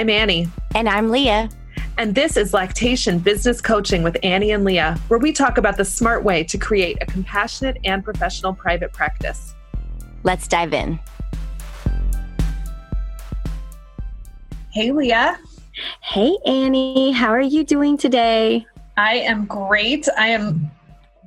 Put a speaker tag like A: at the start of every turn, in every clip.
A: I'm Annie.
B: And I'm Leah.
A: And this is Lactation Business Coaching with Annie and Leah, where we talk about the smart way to create a compassionate and professional private practice.
B: Let's dive in.
A: Hey, Leah.
B: Hey, Annie. How are you doing today?
A: I am great. I am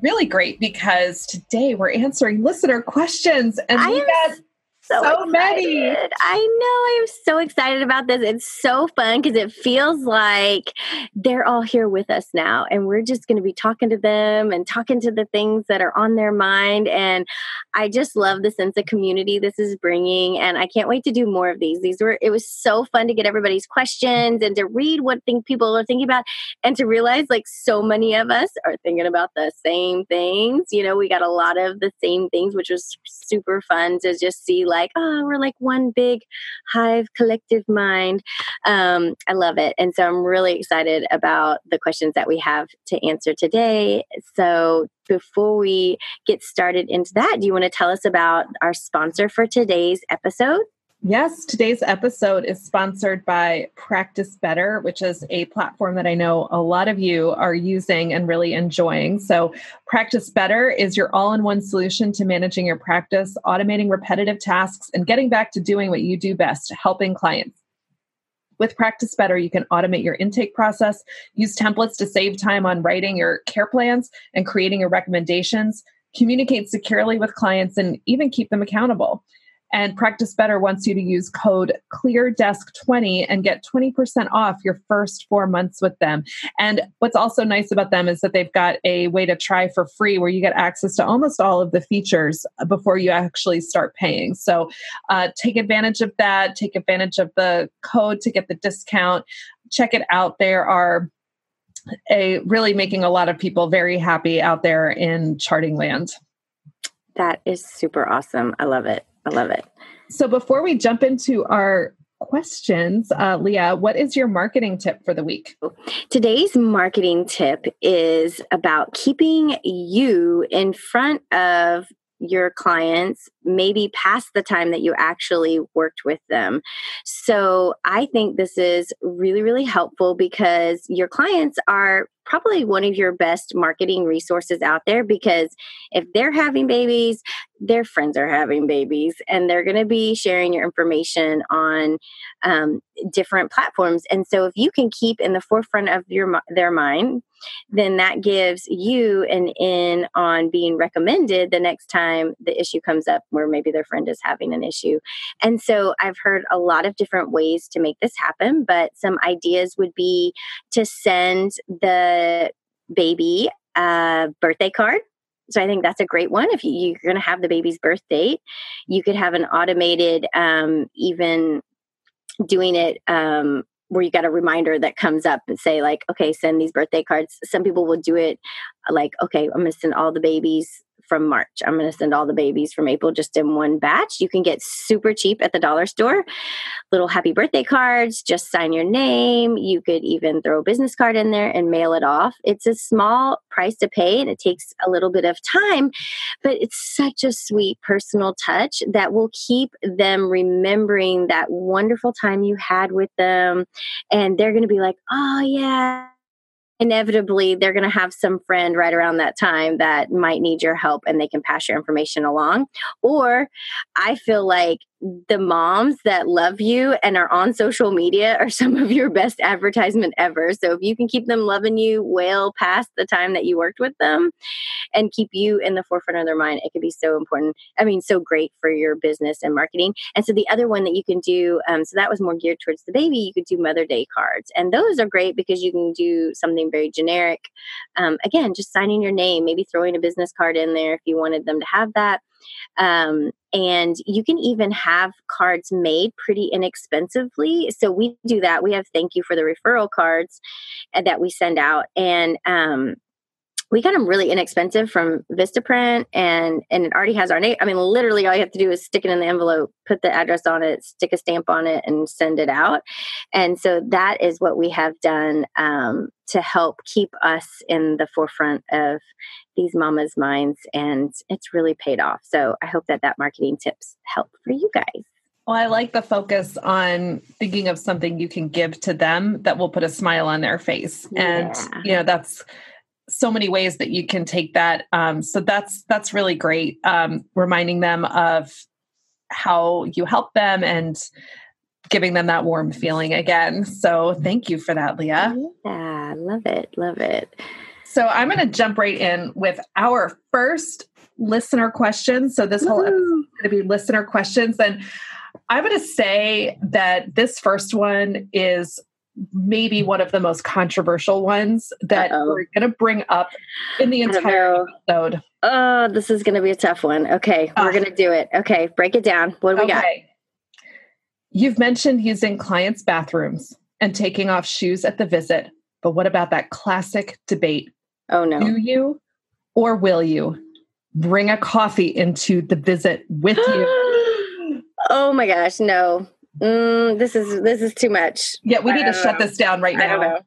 A: really great because today we're answering listener questions and
B: I
A: we
B: am
A: got
B: so,
A: So many.
B: I know. I am so excited about this. It's so fun because it feels like they're all here with us now, and we're just going to be talking to them and talking to the things that are on their mind. And I just love the sense of community this is bringing, and I can't wait to do more of these. These were. It was so fun to get everybody's questions and to read what think people are thinking about, and to realize like so many of us are thinking about the same things. You know, we got a lot of the same things, which was super fun to just see like, oh, we're like one big hive collective mind. Um, I love it. And so I'm really excited about the questions that we have to answer today. So before we get started into that, do you want to tell us about our sponsor for today's episode?
A: Yes, today's episode is sponsored by Practice Better, which is a platform that I know a lot of you are using and really enjoying. So, Practice Better is your all in one solution to managing your practice, automating repetitive tasks, and getting back to doing what you do best, helping clients. With Practice Better, you can automate your intake process, use templates to save time on writing your care plans and creating your recommendations, communicate securely with clients, and even keep them accountable. And Practice Better wants you to use code ClearDesk20 and get 20% off your first four months with them. And what's also nice about them is that they've got a way to try for free where you get access to almost all of the features before you actually start paying. So uh, take advantage of that, take advantage of the code to get the discount. Check it out. There are a really making a lot of people very happy out there in charting land.
B: That is super awesome. I love it. I love it.
A: So before we jump into our questions, uh, Leah, what is your marketing tip for the week?
B: Today's marketing tip is about keeping you in front of your clients maybe past the time that you actually worked with them. So I think this is really, really helpful because your clients are probably one of your best marketing resources out there because if they're having babies, their friends are having babies and they're going to be sharing your information on um, different platforms. And so if you can keep in the forefront of your their mind, then that gives you an in on being recommended the next time the issue comes up where maybe their friend is having an issue. And so I've heard a lot of different ways to make this happen, but some ideas would be to send the baby a birthday card. So I think that's a great one. If you, you're going to have the baby's birth date, you could have an automated, um, even doing it um, where you got a reminder that comes up and say like, okay, send these birthday cards. Some people will do it like, okay, I'm going to send all the babies from March. I'm going to send all the babies from April just in one batch. You can get super cheap at the dollar store. Little happy birthday cards, just sign your name. You could even throw a business card in there and mail it off. It's a small price to pay and it takes a little bit of time, but it's such a sweet personal touch that will keep them remembering that wonderful time you had with them. And they're going to be like, oh, yeah inevitably they're going to have some friend right around that time that might need your help and they can pass your information along. Or I feel like the moms that love you and are on social media are some of your best advertisement ever. So if you can keep them loving you well past the time that you worked with them and keep you in the forefront of their mind, it could be so important. I mean, so great for your business and marketing. And so the other one that you can do, um, so that was more geared towards the baby, you could do Mother Day cards. And those are great because you can do something very generic. Um, again, just signing your name, maybe throwing a business card in there if you wanted them to have that um, and you can even have cards made pretty inexpensively. So we do that. We have thank you for the referral cards uh, that we send out. And um, we got them really inexpensive from Vistaprint and and it already has our name. I mean, literally all you have to do is stick it in the envelope, put the address on it, stick a stamp on it, and send it out. And so that is what we have done um, to help keep us in the forefront of these mamas' minds, and it's really paid off. So I hope that that marketing tips help for you guys.
A: Well, I like the focus on thinking of something you can give to them that will put a smile on their face. Yeah. And, you know, that's so many ways that you can take that. Um, so that's that's really great. Um, reminding them of how you help them and giving them that warm feeling again. So thank you for that, Leah.
B: Yeah, love it, love it.
A: So I'm going to jump right in with our first listener question. So this whole episode is going to be listener questions, and I'm going to say that this first one is maybe one of the most controversial ones that Uh-oh. we're going to bring up in the entire episode.
B: Oh, this is going to be a tough one. Okay, we're uh, going to do it. Okay, break it down. What do we got?
A: You've mentioned using clients' bathrooms and taking off shoes at the visit, but what about that classic debate?
B: Oh, no.
A: Do you or will you bring a coffee into the visit with you?
B: oh my gosh, no. Mm, this is this is too much.
A: Yeah, we need to shut know. this down right now.
B: I don't know.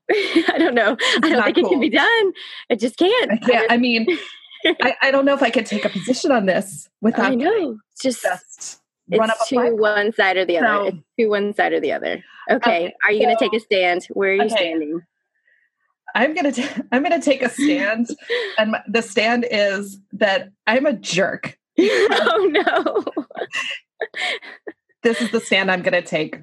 B: I don't know. I don't think cool. it can be done. It just can't.
A: I can't. I mean, I, I, don't know if I could take a position on this without.
B: I know. Just, just it's to one side or the other. So, it's to one side or the other. Okay. okay are you so, going to take a stand? Where are you okay. standing?
A: I'm gonna t- I'm gonna take a stand, and my, the stand is that I'm a jerk.
B: oh no!
A: This is the stand I'm gonna take.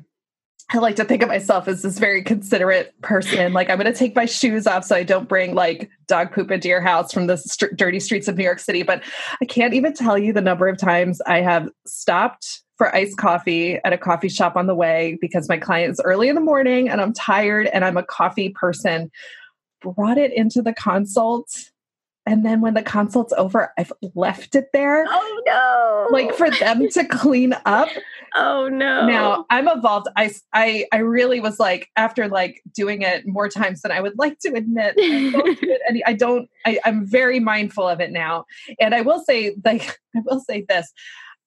A: I like to think of myself as this very considerate person. Like I'm going to take my shoes off so I don't bring like dog poop into your house from the st- dirty streets of New York City. But I can't even tell you the number of times I have stopped for iced coffee at a coffee shop on the way because my client is early in the morning and I'm tired and I'm a coffee person. Brought it into the consult and then when the consult's over, I've left it there.
B: Oh no.
A: Like for them to clean up.
B: Oh no.
A: Now I'm evolved. I, I, I really was like, after like doing it more times than I would like to admit, I don't, do I don't, I, I'm very mindful of it now. And I will say, like, I will say this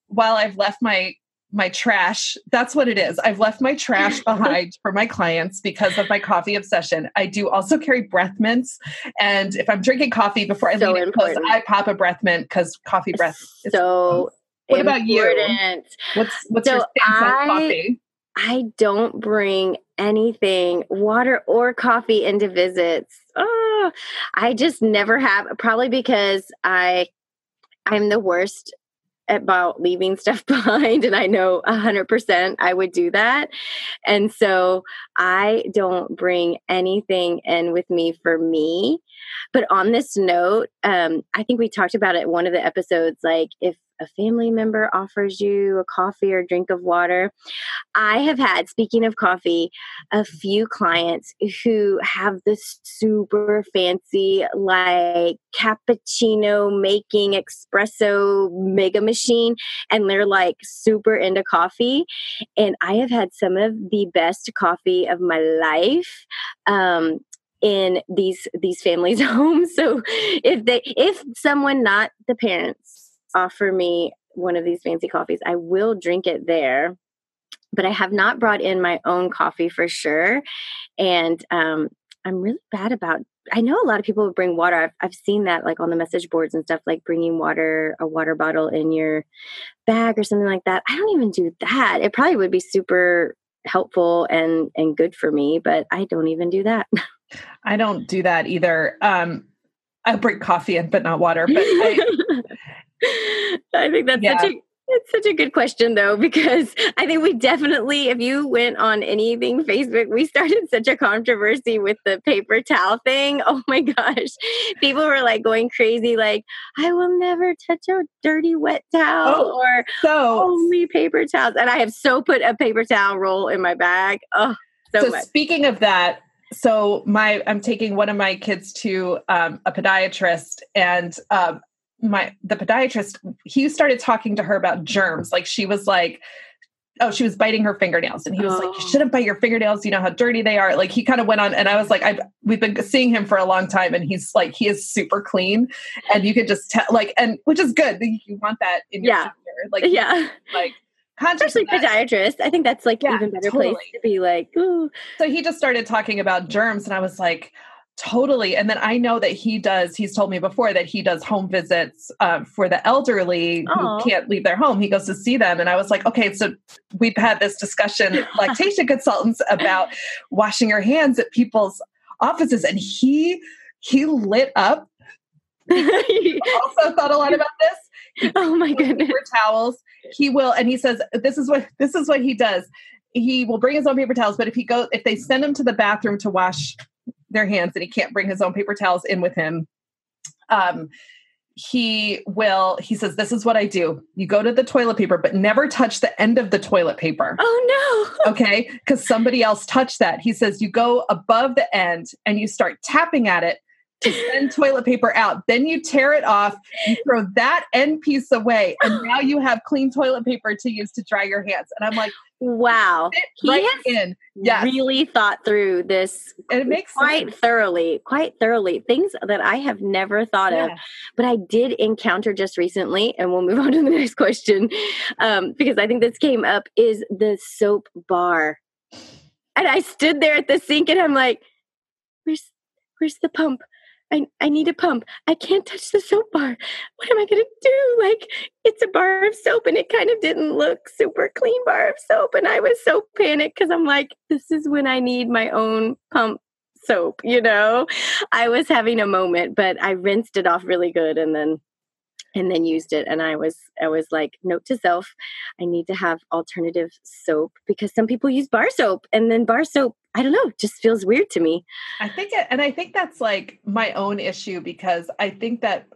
A: while I've left my my trash. That's what it is. I've left my trash behind for my clients because of my coffee obsession. I do also carry breath mints. And if I'm drinking coffee before I so leave close, I pop a breath mint because coffee breath
B: is so
A: what important. about you? What's what's so your stance I, on coffee?
B: I don't bring anything, water or coffee into visits. Oh, I just never have, probably because I I'm the worst about leaving stuff behind and i know 100% i would do that and so i don't bring anything in with me for me but on this note um, i think we talked about it one of the episodes like if a family member offers you a coffee or drink of water. I have had, speaking of coffee, a few clients who have this super fancy, like cappuccino making espresso mega machine, and they're like super into coffee. And I have had some of the best coffee of my life. Um, in these these families' homes. So if they if someone not the parents offer me one of these fancy coffees, I will drink it there. But I have not brought in my own coffee for sure. And um, I'm really bad about I know a lot of people bring water. I've, I've seen that like on the message boards and stuff, like bringing water, a water bottle in your bag or something like that. I don't even do that. It probably would be super helpful and and good for me, but I don't even do that.
A: I don't do that either. Um, I bring coffee in, but not water. But I,
B: I think that's yeah. such a it's such a good question, though, because I think we definitely, if you went on anything Facebook, we started such a controversy with the paper towel thing. Oh my gosh. People were like going crazy, like, I will never touch a dirty wet towel oh, or so, only paper towels. And I have so put a paper towel roll in my bag. Oh, so, so
A: speaking of that, so my I'm taking one of my kids to um, a podiatrist, and um, my the podiatrist he started talking to her about germs like she was like oh she was biting her fingernails and he was oh. like you oh. shouldn't bite your fingernails you know how dirty they are like he kind of went on and i was like i've we've been seeing him for a long time and he's like he is super clean and you could just tell like and which is good you want that in your
B: yeah like yeah like especially podiatrist i think that's like yeah, even better totally. place to be like Ooh.
A: so he just started talking about germs and i was like Totally. And then I know that he does, he's told me before that he does home visits um, for the elderly Aww. who can't leave their home. He goes to see them. And I was like, okay, so we've had this discussion, lactation consultants, about washing your hands at people's offices. And he, he lit up. he also thought a lot about this.
B: oh my goodness.
A: Paper towels. He will, and he says, this is what, this is what he does. He will bring his own paper towels, but if he goes, if they send him to the bathroom to wash their hands and he can't bring his own paper towels in with him. Um, he will he says this is what i do. You go to the toilet paper but never touch the end of the toilet paper.
B: Oh
A: no. Okay? Because somebody else touched that. He says you go above the end and you start tapping at it to send toilet paper out then you tear it off you throw that end piece away and now you have clean toilet paper to use to dry your hands and i'm like
B: Wow. He right has in. Yes. really thought through this
A: and it makes
B: quite sense. thoroughly, quite thoroughly. Things that I have never thought yeah. of, but I did encounter just recently, and we'll move on to the next question. Um, because I think this came up is the soap bar. And I stood there at the sink and I'm like, where's where's the pump? I, I need a pump. I can't touch the soap bar. What am I going to do? Like, it's a bar of soap and it kind of didn't look super clean bar of soap. And I was so panicked because I'm like, this is when I need my own pump soap, you know? I was having a moment, but I rinsed it off really good and then and then used it and i was i was like note to self i need to have alternative soap because some people use bar soap and then bar soap i don't know just feels weird to me.
A: I think it, and i think that's like my own issue because i think that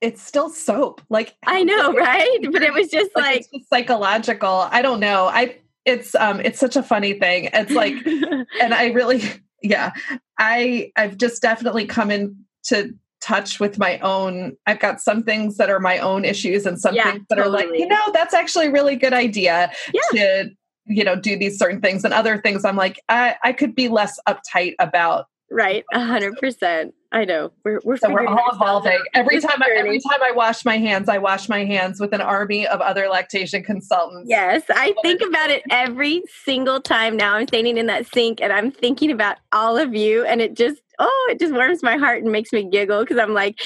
A: it's still soap like
B: i know right? But it was just like, like
A: just psychological i don't know i it's um it's such a funny thing it's like and i really yeah i i've just definitely come into touch with my own i've got some things that are my own issues and some yeah, things that totally. are like you know that's actually a really good idea yeah. to you know do these certain things and other things i'm like i, I could be less uptight about
B: right a hundred percent. I know. We're we're,
A: so we're all evolving. Every time I, every time i wash my hands i wash my hands with an army of other lactation consultants.
B: Yes i think about it every single time now i'm standing in that sink and i'm thinking about all of you and it just oh, it just warms my heart and makes me giggle because I'm like,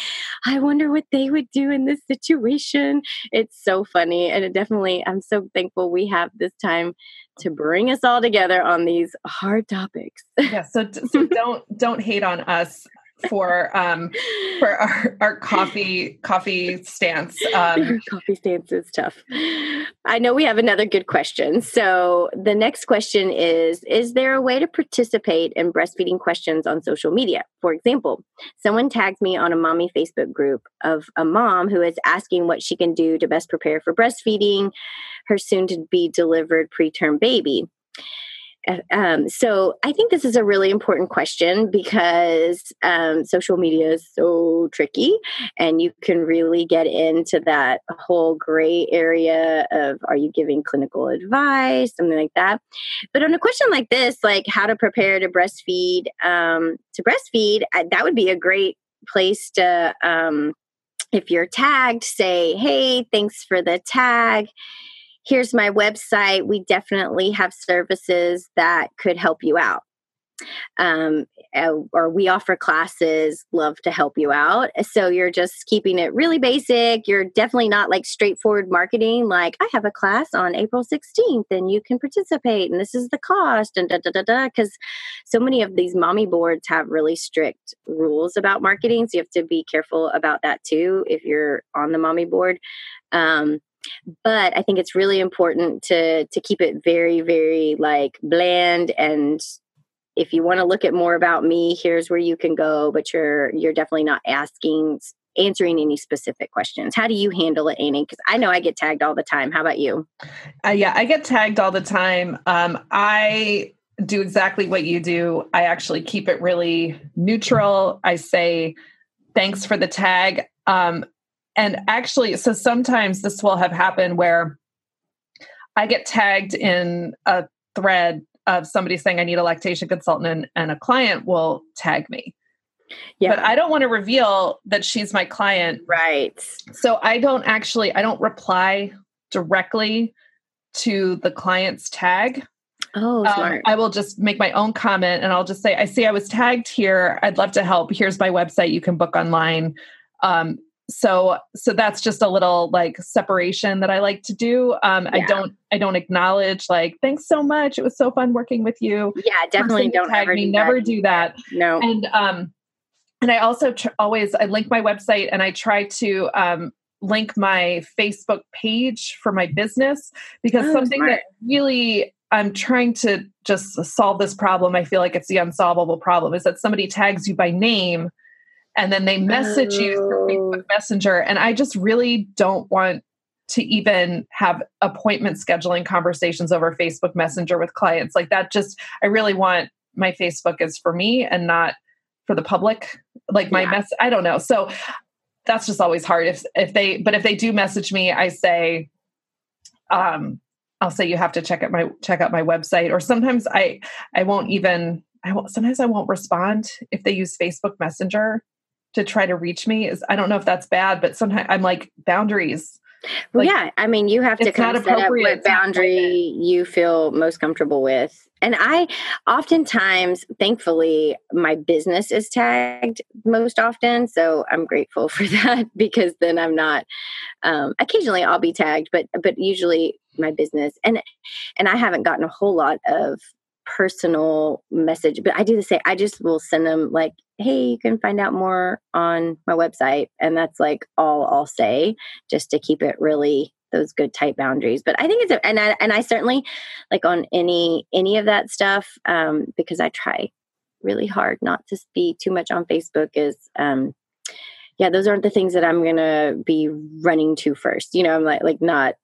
B: I wonder what they would do in this situation. It's so funny. And it definitely, I'm so thankful we have this time to bring us all together on these hard topics.
A: Yeah. So, so don't, don't hate on us for um for our, our coffee coffee stance um
B: coffee stance is tough. I know we have another good question. So the next question is is there a way to participate in breastfeeding questions on social media? For example someone tagged me on a mommy facebook group of a mom who is asking what she can do to best prepare for breastfeeding her soon to be delivered preterm baby Um, so I think this is a really important question because um, social media is so tricky, and you can really get into that whole gray area of are you giving clinical advice, something like that. But on a question like this, like how to prepare to breastfeed, um, to breastfeed, that would be a great place to um, if you're tagged, say, hey, thanks for the tag here's my website. We definitely have services that could help you out. Um, or we offer classes, love to help you out. So you're just keeping it really basic. You're definitely not like straightforward marketing, like, I have a class on April 16th and you can participate and this is the cost and da da da da. Because so many of these mommy boards have really strict rules about marketing. So you have to be careful about that too if you're on the mommy board. Um, but i think it's really important to to keep it very very like bland. And if you want to look at more about me here's where you can go but you're you're definitely not asking answering any specific questions. How do you handle it Annie? because i know i get tagged all the time. How about you?
A: Uh, yeah i get tagged all the time. Um, i do exactly what you do. I actually keep it really neutral. I say thanks for the tag. Um, and actually, so sometimes this will have happened where I get tagged in a thread of somebody saying I need a lactation consultant and, and a client will tag me. Yeah. But I don't want to reveal that she's my client.
B: Right.
A: So I don't actually I don't reply directly to the client's tag.
B: Oh, um,
A: I will just make my own comment and I'll just say, I see I was tagged here. I'd love to help. Here's my website. You can book online. Um, so so that's just a little like separation that i like to do. Um yeah. i don't i don't acknowledge like thanks so much. It was so fun working with you.
B: Yeah definitely don't
A: tag
B: ever
A: me
B: do
A: never do that.
B: No.
A: And um and i also tr- always i link my website and i try to um link my facebook page for my business because oh, something smart. that really i'm trying to just solve this problem i feel like it's the unsolvable problem is that somebody tags you by name and then they message oh. you through Facebook Messenger. And I just really don't want to even have appointment scheduling conversations over Facebook Messenger with clients. Like that just I really want my Facebook is for me and not for the public. Like my yeah. mess I don't know. So that's just always hard if if they but if they do message me, I say um I'll say you have to check out my check out my website or sometimes I I won't even I won't sometimes I won't respond if they use Facebook Messenger to try to reach me is I don't know if that's bad, but sometimes I'm like boundaries.
B: Well, like, yeah, I mean, you have to kind of set up what boundary you feel most comfortable with. And I oftentimes, thankfully, my business is tagged most often. So I'm grateful for that because then I'm not, um, occasionally I'll be tagged, but, but usually my business and, and I haven't gotten a whole lot of personal message, but I do the same. I just will send them like, hey, you can find out more on my website. And that's like all I'll say just to keep it really those good tight boundaries. But I think it's, a, and I, and I certainly like on any, any of that stuff, um, because I try really hard not to be too much on Facebook is, um, yeah, those aren't the things that I'm to be running to first. You know, I'm like, like not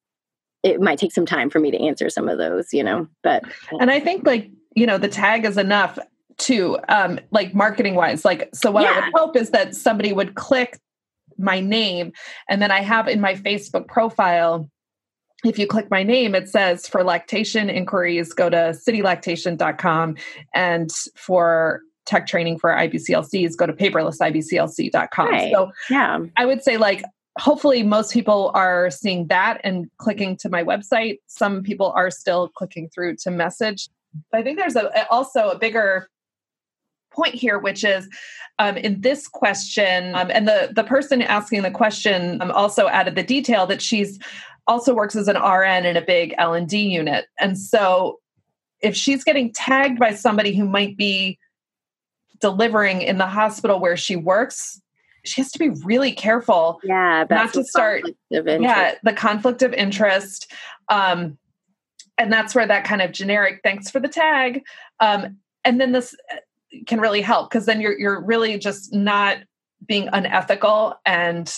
B: it might take some time for me to answer some of those, you know, but.
A: And I think like, you know, the tag is enough too, um, like marketing wise. Like, so what yeah. I would hope is that somebody would click my name and then I have in my Facebook profile, if you click my name, it says for lactation inquiries, go to citylactation.com. And for tech training for IBCLCs, go to paperlessibclc.com.
B: Right.
A: So
B: yeah,
A: I would say like hopefully most people are seeing that and clicking to my website. Some people are still clicking through to message. But i think there's a, also a bigger point here which is um, in this question um, and the the person asking the question um, also added the detail that she's also works as an rn in a big l&d unit. And so if she's getting tagged by somebody who might be delivering in the hospital where she works she has to be really careful.
B: Yeah,
A: not to start. Yeah, the conflict of interest. Um, and that's where that kind of generic thanks for the tag. Um, and then this uh, can really help because then you're you're really just not being unethical and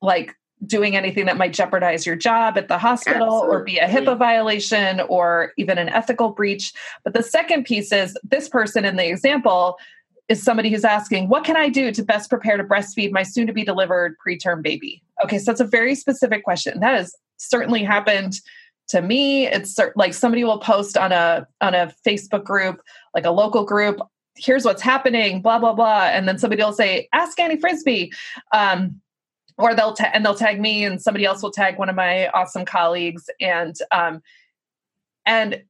A: like doing anything that might jeopardize your job at the hospital Absolutely. or be a HIPAA violation or even an ethical breach. But the second piece is this person in the example is somebody who's asking, What can I do to best prepare to breastfeed my soon to be delivered preterm baby? Okay, so that's a very specific question. That has certainly happened to me. It's like somebody will post on a on a Facebook group, like a local group, here's what's happening, blah, blah, blah. And then somebody will say, Ask Annie Frisbie. Um, or they'll ta- and they'll tag me and somebody else will tag one of my awesome colleagues and um and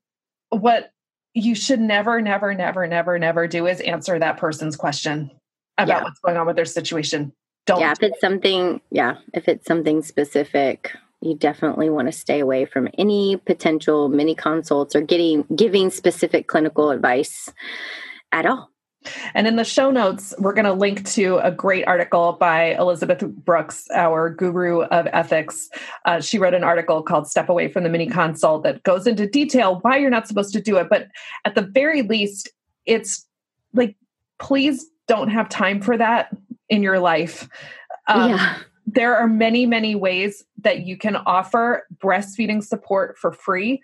A: what you should never, never, never, never, never do is answer that person's question about yeah. what's going on with their situation. Don't.
B: Yeah, if it's something, yeah, if it's something specific, you definitely want to stay away from any potential mini consults or getting giving specific clinical advice at all.
A: And in the show notes, we're going to link to a great article by Elizabeth Brooks, our guru of ethics. Uh, she wrote an article called Step Away from the Mini Consult that goes into detail why you're not supposed to do it. But at the very least, it's like, please don't have time for that in your life. Um, yeah. There are many, many ways that you can offer breastfeeding support for free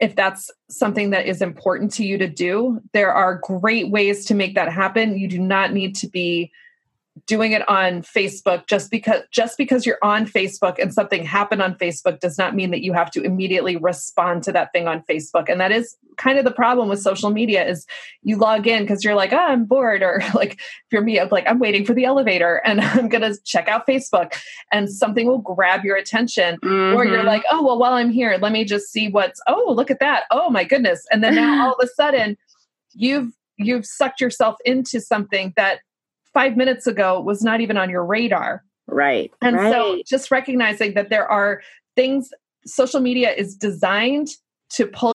A: if that's something that is important to you to do, there are great ways to make that happen. You do not need to be doing it on Facebook just because just because you're on Facebook and something happened on Facebook does not mean that you have to immediately respond to that thing on Facebook. And that is kind of the problem with social media is you log in because you're like, oh, I'm bored, or like if you're me, I'm like, I'm waiting for the elevator and I'm gonna check out Facebook and something will grab your attention. Mm-hmm. Or you're mm-hmm. like, oh well, while I'm here, let me just see what's oh, look at that. Oh my goodness. And then now all of a sudden you've you've sucked yourself into something that five minutes ago was not even on your radar.
B: Right.
A: And
B: right.
A: so just recognizing that there are things, social media is designed to pull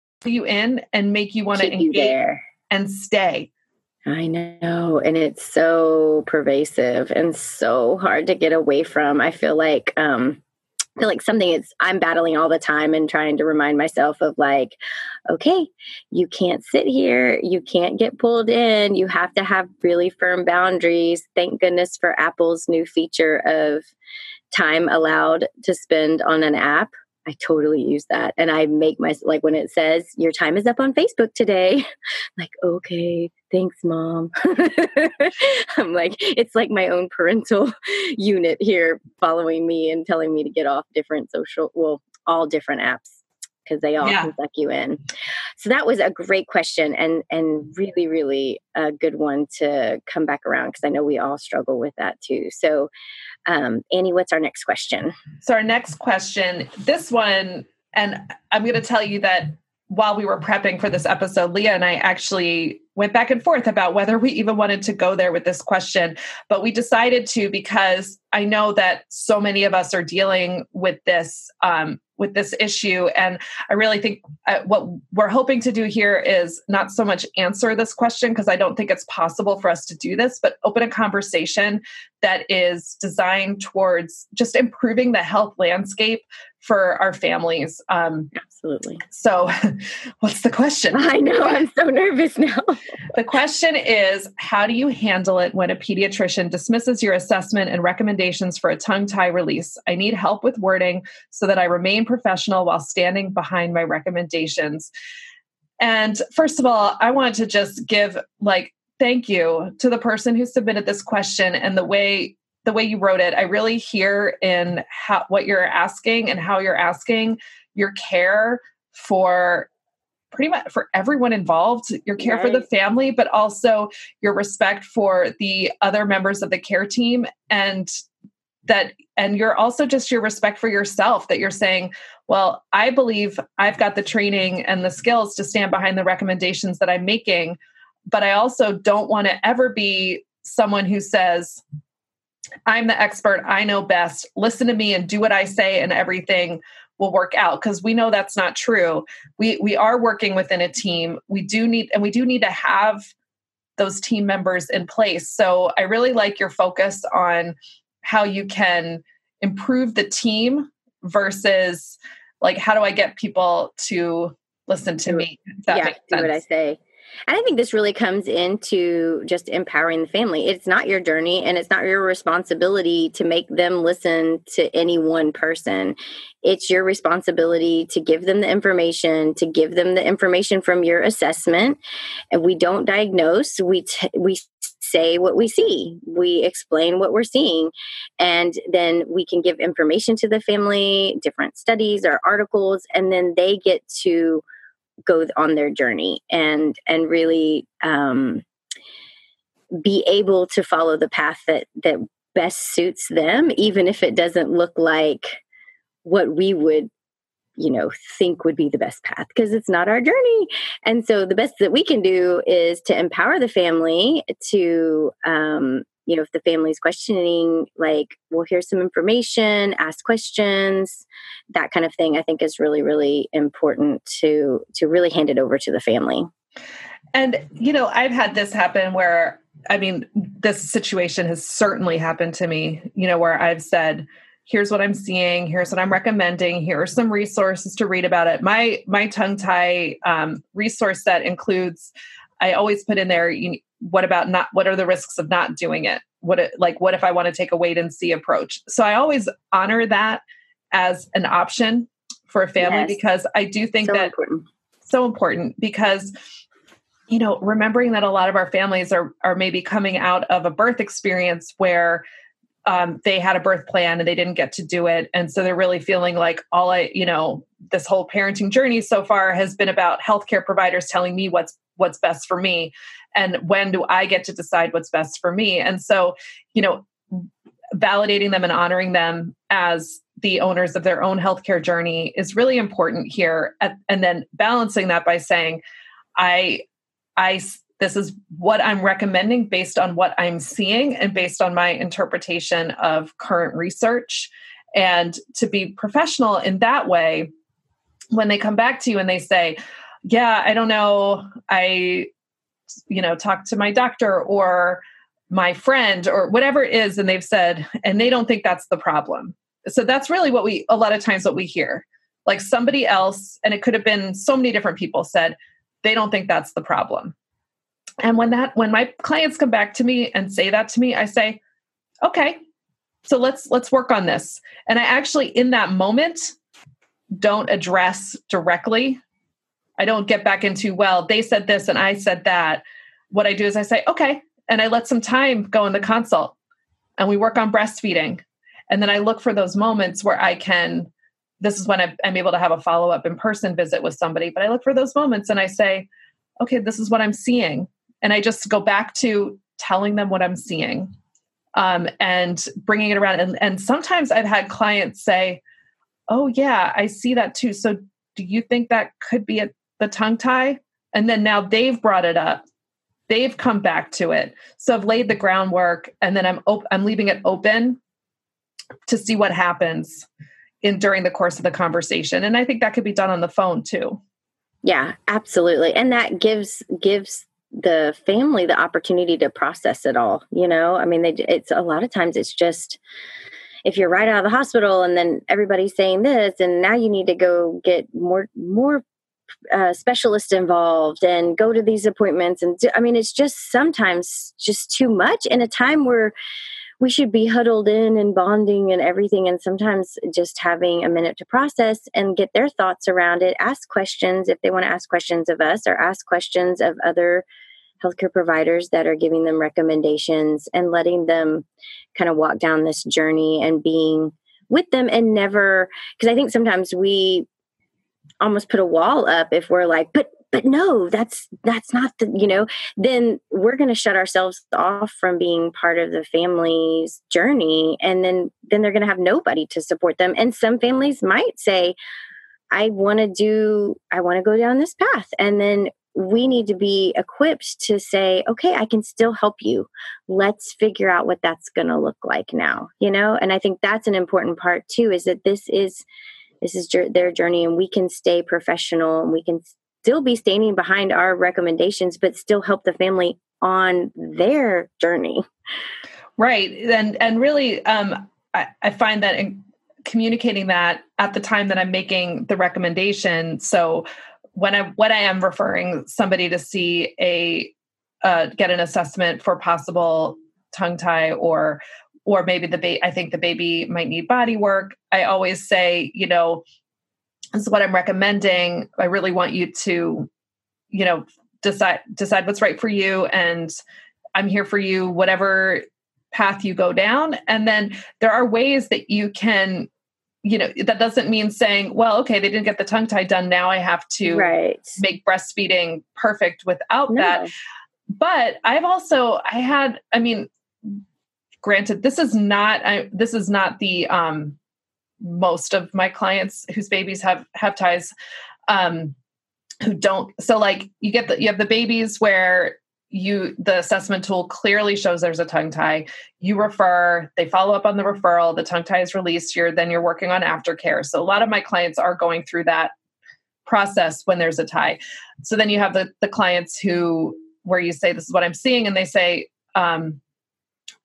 A: you in and make you want to engage there. and stay.
B: I know. And it's so pervasive and so hard to get away from. I feel like um, I feel like something is I'm battling all the time and trying to remind myself of like, okay, you can't sit here, you can't get pulled in, you have to have really firm boundaries. Thank goodness for Apple's new feature of time allowed to spend on an app. I totally use that. And I make my, like when it says your time is up on Facebook today, like, okay, thanks, mom. I'm like, it's like my own parental unit here following me and telling me to get off different social, well, all different apps because they all yeah. can suck you in. So that was a great question and and really really a good one to come back around because I know we all struggle with that too. So um, Annie, what's our next question?
A: So our next question, this one, and I'm going to tell you that while we were prepping for this episode, Leah and I actually went back and forth about whether we even wanted to go there with this question. But we decided to because I know that so many of us are dealing with this um, with this issue. And I really think uh, what we're hoping to do here is not so much answer this question, because I don't think it's possible for us to do this, but open a conversation that is designed towards just improving the health landscape for our families.
B: Um, Absolutely.
A: So, what's the question?
B: I know, I'm so nervous now.
A: the question is How do you handle it when a pediatrician dismisses your assessment and recommendations for a tongue tie release? I need help with wording so that I remain professional while standing behind my recommendations. And first of all, I want to just give like thank you to the person who submitted this question and the way the way you wrote it. I really hear in how what you're asking and how you're asking your care for pretty much for everyone involved your care right. for the family but also your respect for the other members of the care team and that and you're also just your respect for yourself that you're saying well i believe i've got the training and the skills to stand behind the recommendations that i'm making but i also don't want to ever be someone who says i'm the expert i know best listen to me and do what i say and everything will work out because we know that's not true. We we are working within a team. We do need and we do need to have those team members in place. So i really like your focus on how you can improve the team versus like how do I get people to listen to me?
B: yeah, do what I say. And I think this really comes into just empowering the family. It's not your journey and it's not your responsibility to make them listen to any one person. It's your responsibility to give them the information, to give them the information from your assessment. And we don't diagnose, we t- we say what we see. We explain what we're seeing. And then we can give information to the family, different studies or articles, and then they get to go on their journey and and really um, be able to follow the path that that best suits them, even if it doesn't look like what we would you know think would be the best path because it's not our journey. And so the best that we can do is to empower the family to um you know if the family's questioning like well here's some information ask questions that kind of thing i think is really really important to to really hand it over to the family.
A: And you know i've had this happen where i mean this situation has certainly happened to me you know where i've said here's what i'm seeing here's what i'm recommending here are some resources to read about it. My my tongue tie um, resource set includes i always put in there you, what about not what are the risks of not doing it what it, like what if i want to take a wait and see approach so i always honor that as an option for a family yes. because i do think so that important. so important because you know remembering that a lot of our families are are maybe coming out of a birth experience where um, they had a birth plan and they didn't get to do it and so they're really feeling like all i you know this whole parenting journey so far has been about healthcare providers telling me what's what's best for me and when do i get to decide what's best for me and so you know validating them and honoring them as the owners of their own healthcare journey is really important here and then balancing that by saying i i this is what I'm recommending based on what I'm seeing and based on my interpretation of current research. And to be professional in that way, when they come back to you and they say, Yeah, I don't know, I, you know, talked to my doctor or my friend or whatever it is, and they've said, and they don't think that's the problem. so that's really what we a lot of times what we hear. Like somebody else and it could have been so many different people said they don't think that's the problem. And when that when my clients come back to me and say that to me i say okay so let's let's work on this. And i actually in that moment don't address directly i don't get back into well they said this and i said that. What i do is i say okay. And i let some time go in the consult. And we work on breastfeeding. And then i look for those moments where i can this is when i'm able to have a follow-up in person visit with somebody but i look for those moments and i say okay this is what i'm seeing. And i just go back to telling them what i'm seeing um, and bringing it around. And, and sometimes i've had clients say oh yeah i see that too. So do you think that could be a, the tongue tie and then now they've brought it up. They've come back to it. So i've laid the groundwork and then i'm op- i'm leaving it open to see what happens in during the course of the conversation. And i think that could be done on the phone too.
B: Yeah absolutely. And that gives gives the family the opportunity to process it all you know? I mean they, it's a lot of times it's just if you're right out of the hospital and then everybody's saying this and now you need to go get more more uh, specialists involved and go to these appointments and do, i mean it's just sometimes just too much in a time where we should be huddled in and bonding and everything and sometimes just having a minute to process and get their thoughts around it ask questions if they want to ask questions of us or ask questions of other healthcare providers that are giving them recommendations and letting them kind of walk down this journey and being with them and never because i think sometimes we almost put a wall up if we're like but but no that's that's not the you know then we're going to shut ourselves off from being part of the family's journey. And then then they're going to have nobody to support them. And some families might say i want to do i want to go down this path. And then we need to be equipped to say okay i can still help you. Let's figure out what that's going to look like now you know? And i think that's an important part too is that this is this is their journey and we can stay professional and we can still be standing behind our recommendations, but still help the family on their journey.
A: Right. And and really um I, I find that in communicating that at the time that I'm making the recommendation. So when I when I am referring somebody to see a uh, get an assessment for possible tongue tie or or maybe the baby I think the baby might need body work. I always say, you know, this is what I'm recommending. I really want you to, you know, decide decide what's right for you and I'm here for you whatever path you go down and then there are ways that you can you know that doesn't mean saying well okay they didn't get the tongue tie done now i have to
B: right.
A: make breastfeeding perfect without no. that but i've also i had i mean granted this is not I, this is not the um most of my clients whose babies have have ties um, who don't so like you get the you have the babies where you the assessment tool clearly shows there's a tongue tie. You refer they follow up on the referral the tongue tie is released you're then you're working on aftercare. So a lot of my clients are going through that process when there's a tie. So then you have the the clients who where you say this is what i'm seeing and they say um,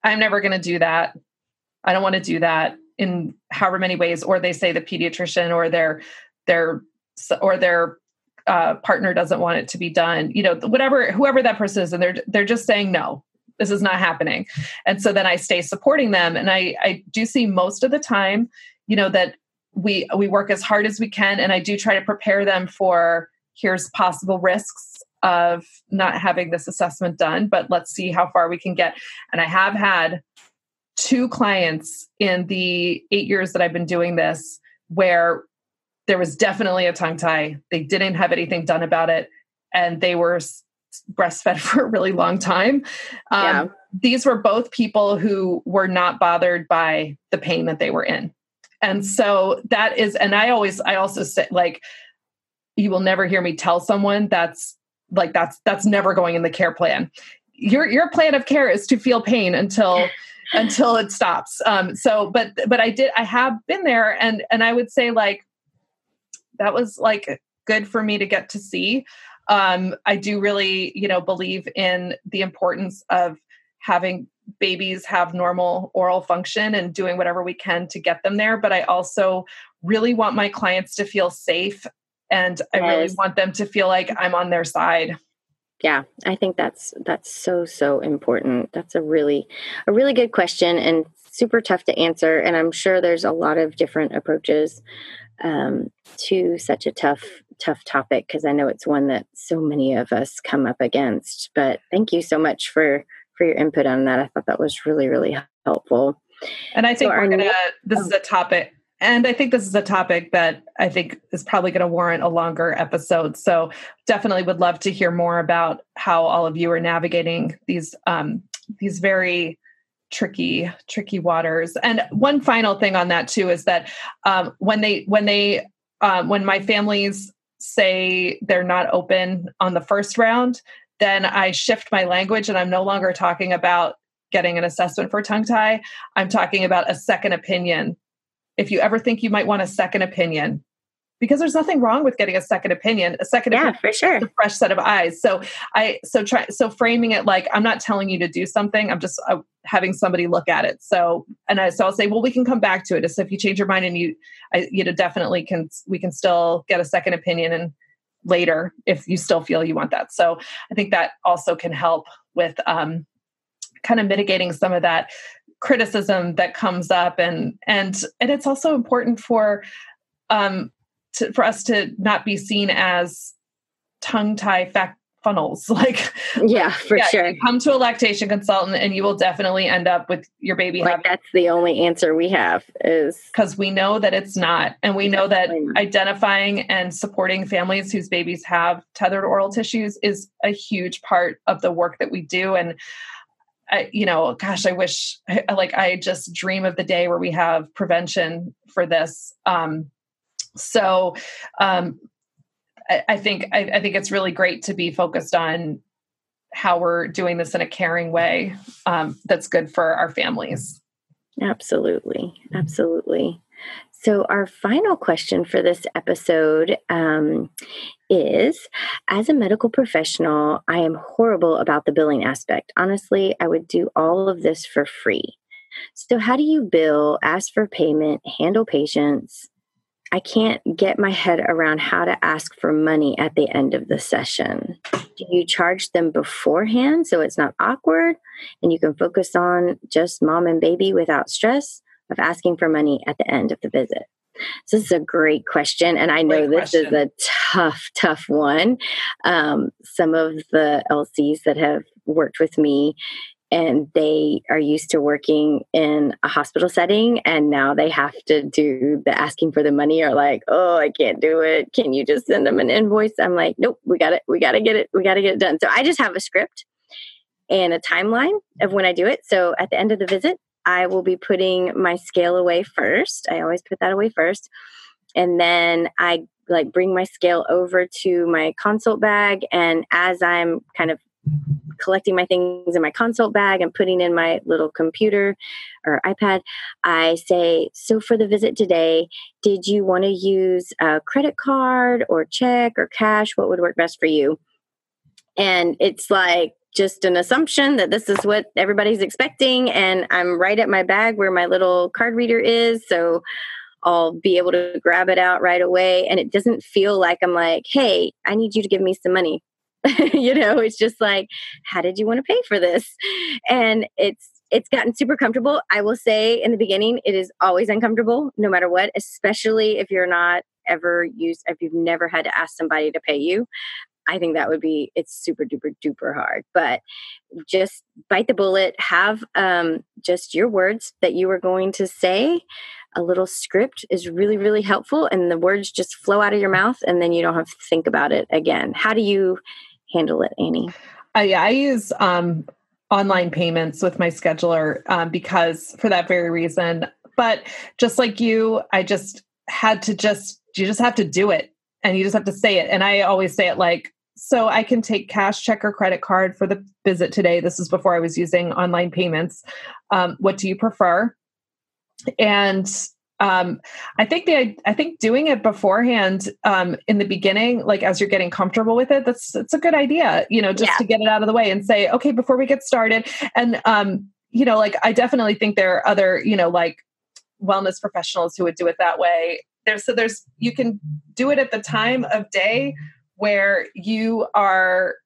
A: i'm never going to do that. I don't want to do that in however many ways or they say the pediatrician or their their or their uh, partner doesn't want it to be done you know whatever whoever that person is and they're they're just saying no this is not happening. And so then i stay supporting them and i i do see most of the time you know that we we work as hard as we can and i do try to prepare them for here's possible risks of not having this assessment done but let's see how far we can get and i have had two clients in the eight years that I've been doing this where there was definitely a tongue tie. They didn't have anything done about it, and they were breastfed for a really long time. Um, yeah. These were both people who were not bothered by the pain that they were in. And so that is, and I always, I also say, like, you will never hear me tell someone that's like, that's, that's never going in the care plan. Your, your plan of care is to feel pain until until it stops. Um, so, but but I did I have been there, and and I would say like that was like good for me to get to see. Um, I do really you know believe in the importance of having babies have normal oral function and doing whatever we can to get them there. But I also really want my clients to feel safe and I really want them to feel like I'm on their side.
B: Yeah, I think that's that's so so important. That's a really a really good question and super tough to answer and I'm sure there's a lot of different approaches um, to such a tough tough topic because I know it's one that so many of us come up against. But thank you so much for for your input on that. I thought that was really really helpful.
A: And I think so we're gonna. This is oh. a topic, and I think this is a topic that I think is probably going to warrant a longer episode. So definitely would love to hear more about how all of you are navigating these um, these very tricky tricky waters and one final thing on that too is that um, when they when they um, when my families say they're not open on the first round then i shift my language and i'm no longer talking about getting an assessment for tongue tie i'm talking about a second opinion if you ever think you might want a second opinion because there's nothing wrong with getting a second opinion. A second
B: yeah
A: opinion,
B: for sure.
A: a fresh set of eyes. So i so try so framing it like i'm not telling you to do something. I'm just uh, having somebody look at it. So and I, so i'll say well we can come back to it. So if you change your mind and you I, you know definitely can we can still get a second opinion and later if you still feel you want that. So i think that also can help with um, kind of mitigating some of that criticism that comes up and and and it's also important for um to, for us to not be seen as tongue tie fact funnels. Like
B: yeah for yeah, sure.
A: come to a lactation consultant and you will definitely end up with your baby
B: like having, that's the only answer we have is
A: because we know that it's not and we know that identifying and supporting families whose babies have tethered oral tissues is a huge part of the work that we do and I, you know, gosh, I wish, like, I just dream of the day where we have prevention for this. Um, so um, I, I, think I, I, think it's really great to be focused on how we're doing this in a caring way um, that's good for our families.
B: Absolutely, absolutely. So, our final question for this episode um, is As a medical professional, I am horrible about the billing aspect. Honestly, I would do all of this for free. So, how do you bill, ask for payment, handle patients, I can't get my head around how to ask for money at the end of the session. Do you charge them beforehand so it's not awkward and you can focus on just mom and baby without stress of asking for money at the end of the visit? So this is a great question, and I know great this question. is a tough, tough one. Um, some of the LCs that have worked with me and they are used to working in a hospital setting and now they have to do the asking for the money or like oh i can't do it can you just send them an invoice i'm like nope we got it we got to get it we got to get it done so i just have a script and a timeline of when i do it so at the end of the visit i will be putting my scale away first i always put that away first and then i like bring my scale over to my consult bag and as i'm kind of collecting my things in my consult bag and putting in my little computer or iPad, I say, So for the visit today, did you want to use a credit card or check or cash? What would work best for you? And it's like, just an assumption that this is what everybody's expecting. And I'm right at my bag where my little card reader is. So I'll be able to grab it out right away. And it doesn't feel like I'm like, hey, I need you to give me some money. you know it's just like how did you want to pay for this and it's it's gotten super comfortable i will say in the beginning it is always uncomfortable no matter what especially if you're not ever used if you've never had to ask somebody to pay you I think that would be it's super duper duper hard. But just bite the bullet, have um, just your words that you are going to say. A little script is really, really helpful, and the words just flow out of your mouth, and then you don't have to think about it again. How do you handle it, Annie?
A: I, I use um, online payments with my scheduler um, because for that very reason. But just like you, I just had to just, you just have to do it and you just have to say it. And I always say it like, so I can take cash, check, or credit card for the visit today. This is before I was using online payments. Um, what do you prefer? And um, I think the I think doing it beforehand um, in the beginning, like as you're getting comfortable with it, that's that's a good idea. You know, just yeah. to get it out of the way and say, okay, before we get started, and um, you know, like I definitely think there are other, you know, like wellness professionals who would do it that way. There's so there's you can do it at the time of day where you are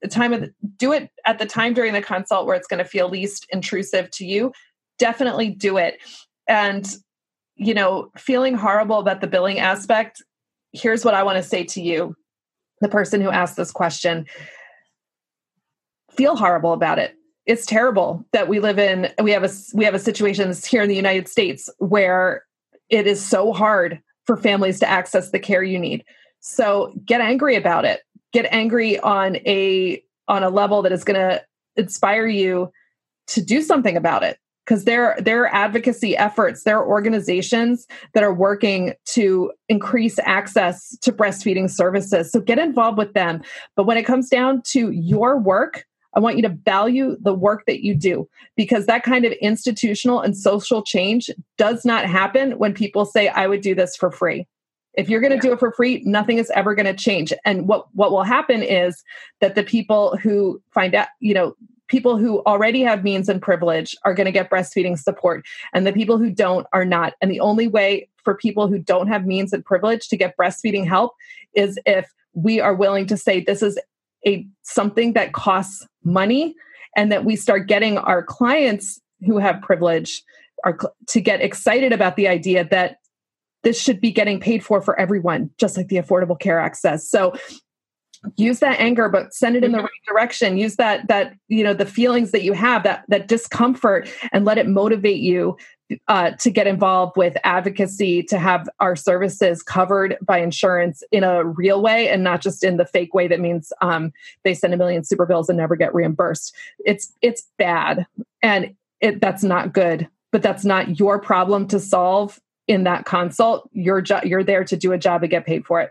A: the time of the, do it at the time during the consult where it's going to feel least intrusive to you. Definitely do it. And you know, feeling horrible about the billing aspect, here's what I want to say to you, the person who asked this question. Feel horrible about it it's terrible that we live in we have a we have a situation here in the United States where it is so hard for families to access the care you need. So get angry about it. Get angry on a on a level that is going to inspire you to do something about it because there there are advocacy efforts there are organizations that are working to increase access to breastfeeding services so get involved with them but when it comes down to your work I want you to value the work that you do because that kind of institutional and social change does not happen when people say, I would do this for free. If you're going to do it for free, nothing is ever going to change. And what, what will happen is that the people who find out, you know, people who already have means and privilege are going to get breastfeeding support, and the people who don't are not. And the only way for people who don't have means and privilege to get breastfeeding help is if we are willing to say this is a something that costs money and that we start getting our clients who have privilege are to get excited about the idea that this should be getting paid for for everyone just like the affordable care Act says. so use that anger but send it in the mm-hmm. right direction use that that you know the feelings that you have that that discomfort and let it motivate you uh, to get involved with advocacy to have our services covered by insurance in a real way and not just in the fake way that means um, they send a million super bills and never get reimbursed it's it's bad and it, that's not good but that's not your problem to solve in that consult you're you're there to do a job and get paid for it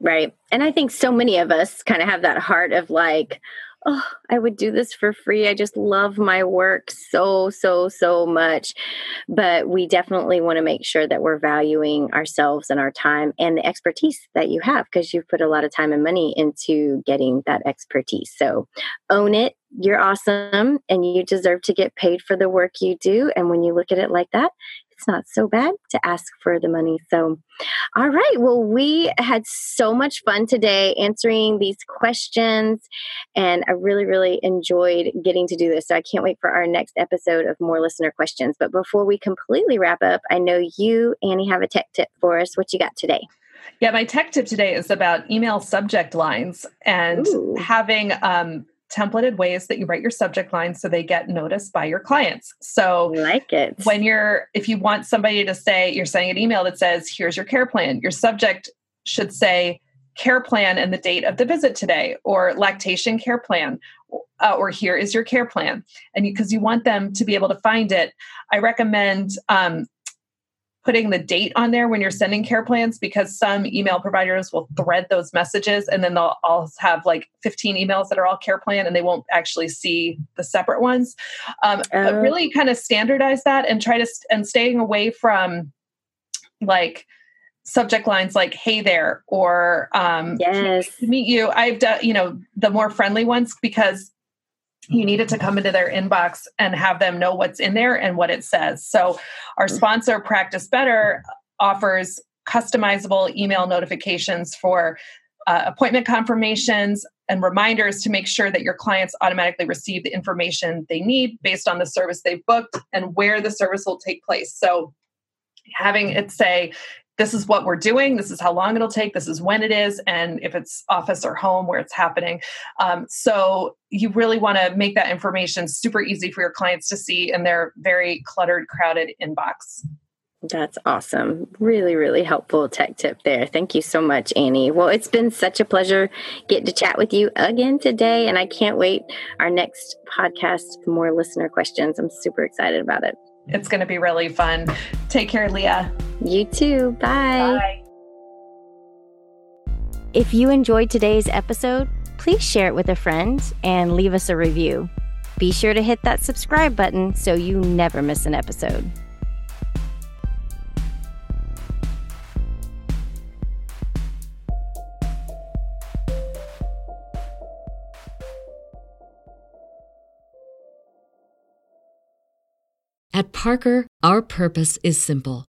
B: Right. And I think so many of us kind of have that heart of like, oh, I would do this for free. I just love my work so, so, so much. But we definitely want to make sure that we're valuing ourselves and our time and the expertise that you have because you've put a lot of time and money into getting that expertise. So own it. You're awesome and you deserve to get paid for the work you do. And when you look at it like that, it's not so bad to ask for the money. So, all right. Well, we had so much fun today answering these questions, and I really, really enjoyed getting to do this. So, I can't wait for our next episode of more listener questions. But before we completely wrap up, I know you, Annie, have a tech tip for us. What you got today?
A: Yeah, my tech tip today is about email subject lines and Ooh. having um, templated ways that you write your subject lines so they get noticed by your clients. So,
B: like it.
A: When you're, if you want somebody to say, you're sending an email that says, here's your care plan, your subject should say, care plan and the date of the visit today, or lactation care plan, uh, or here is your care plan. And because you, you, want them to be able to find it, I recommend um, putting the date on there when you're sending care plans because some email providers will thread those messages and then they'll all have like 15 emails that are all care plan and they won't actually see the separate ones. Um, uh, really kind of standardize that and try to st- and staying away from like subject lines like hey there or um
B: yes.
A: meet you. I've done you know the more friendly ones because you need it to come into their inbox and have them know what's in there and what it says. So, our mm-hmm. sponsor, Practice Better, offers customizable email notifications for uh, appointment confirmations and reminders to make sure that your clients automatically receive the information they need based on the service they've booked and where the service will take place. So, having it say, this is what we're doing this is how long it'll take this is when it is and if it's office or home where it's happening um, so you really want to make that information super easy for your clients to see in their very cluttered crowded inbox
B: that's awesome. Really, really helpful tech tip there. Thank you so much, Annie. Well, it's been such a pleasure getting to chat with you again today, and I can't wait our next podcast for more listener questions. I'm super excited about it.
A: It's going to be really fun. Take care, Leah.
B: You too. Bye. Bye. If you enjoyed today's episode, please share it with a friend and leave us a review. Be sure to hit that subscribe button so you never miss an episode.
C: At Parker, our purpose is simple.